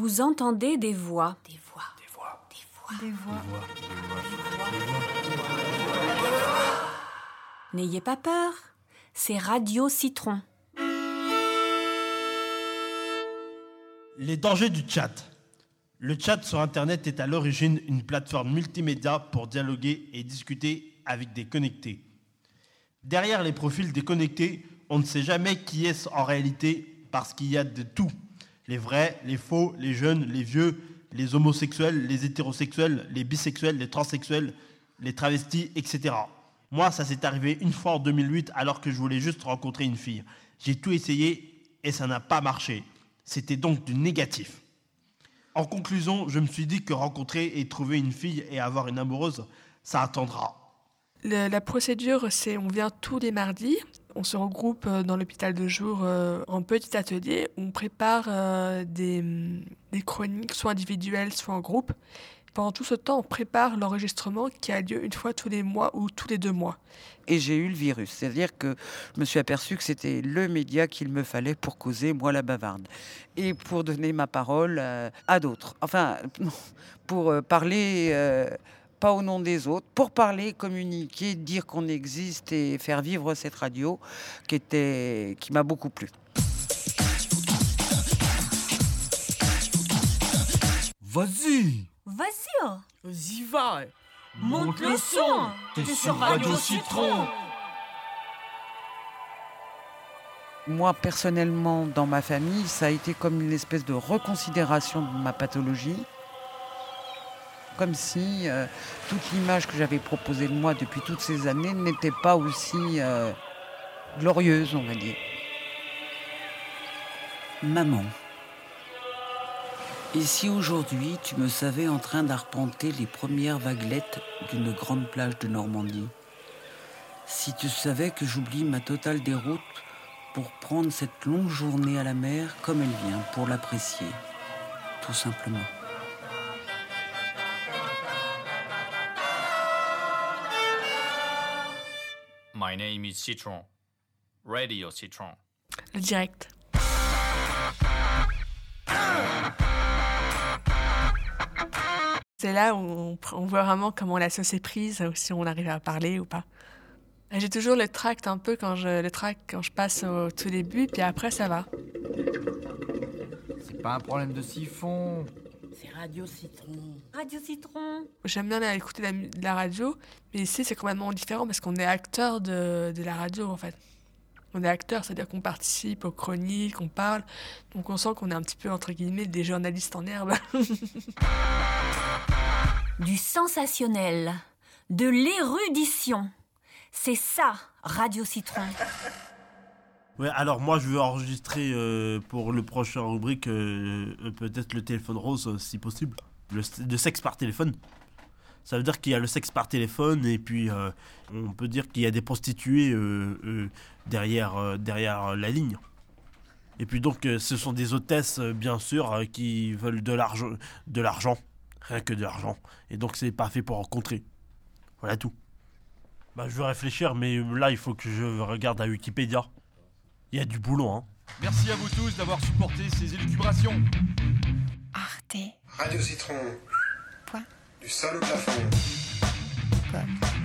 Vous entendez des voix. Des voix. Des voix. Des voix. N'ayez pas peur, c'est Radio Citron. Les dangers du chat. Le chat sur Internet est à l'origine une plateforme multimédia pour dialoguer et discuter avec des connectés. Derrière les profils des connectés, on ne sait jamais qui est en réalité parce qu'il y a de tout. Les vrais, les faux, les jeunes, les vieux, les homosexuels, les hétérosexuels, les bisexuels, les transsexuels, les travestis, etc. Moi, ça s'est arrivé une fois en 2008 alors que je voulais juste rencontrer une fille. J'ai tout essayé et ça n'a pas marché. C'était donc du négatif. En conclusion, je me suis dit que rencontrer et trouver une fille et avoir une amoureuse, ça attendra. La procédure, c'est on vient tous les mardis, on se regroupe euh, dans l'hôpital de jour euh, en petit atelier, on prépare euh, des, hum, des chroniques, soit individuelles, soit en groupe. Pendant tout ce temps, on prépare l'enregistrement qui a lieu une fois tous les mois ou tous les deux mois. et j'ai eu le virus. C'est-à-dire que je me suis aperçu que c'était le média qu'il me fallait pour causer, moi, la bavarde. Et pour donner ma parole à d'autres. Enfin, pour parler, pas au nom des autres, pour parler, communiquer, dire qu'on existe et faire vivre cette radio qui, était, qui m'a beaucoup plu. Vas-y Vas-y, oh. Vas-y, va monte le son. T'es sur Radio Citron Moi, personnellement, dans ma famille, ça a été comme une espèce de reconsidération de ma pathologie. Comme si euh, toute l'image que j'avais proposée de moi depuis toutes ces années n'était pas aussi euh, glorieuse, on va dire. Maman, et si aujourd'hui tu me savais en train d'arpenter les premières vaguelettes d'une grande plage de Normandie? Si tu savais que j'oublie ma totale déroute pour prendre cette longue journée à la mer comme elle vient, pour l'apprécier, tout simplement. My name is Citron. Radio Citron. Le direct. C'est là où on, voit vraiment comment la sauce est prise, ou si on arrive à parler ou pas. J'ai toujours le tract un peu quand je, le tract quand je passe au tout début, puis après ça va. C'est pas un problème de siphon C'est Radio Citron. Radio Citron. J'aime bien écouter la, radio, mais ici c'est complètement différent parce qu'on est acteur de, de la radio en fait. On est acteur, c'est-à-dire qu'on participe aux chroniques, on parle, donc on sent qu'on est un petit peu entre guillemets des journalistes en herbe. Du sensationnel. De l'érudition. C'est ça, Radio Citron. Ouais, alors moi je veux enregistrer euh, pour le prochain rubrique euh, euh, peut-être le téléphone rose si possible. Le, sexe par téléphone. Ça veut dire qu'il y a le sexe par téléphone et puis on peut dire qu'il y a des prostituées derrière, derrière la ligne. Et puis donc ce sont des hôtesses bien sûr qui veulent de l'argent, de l'argent, rien que de l'argent. Et donc c'est pas fait pour rencontrer. Voilà tout. Bah je veux réfléchir mais là il faut que je regarde à Wikipédia. Il y a du boulot hein. Merci à vous tous d'avoir supporté ces élucubrations. Arte. Radio Citron. Point. Du sol au plafond. Comme.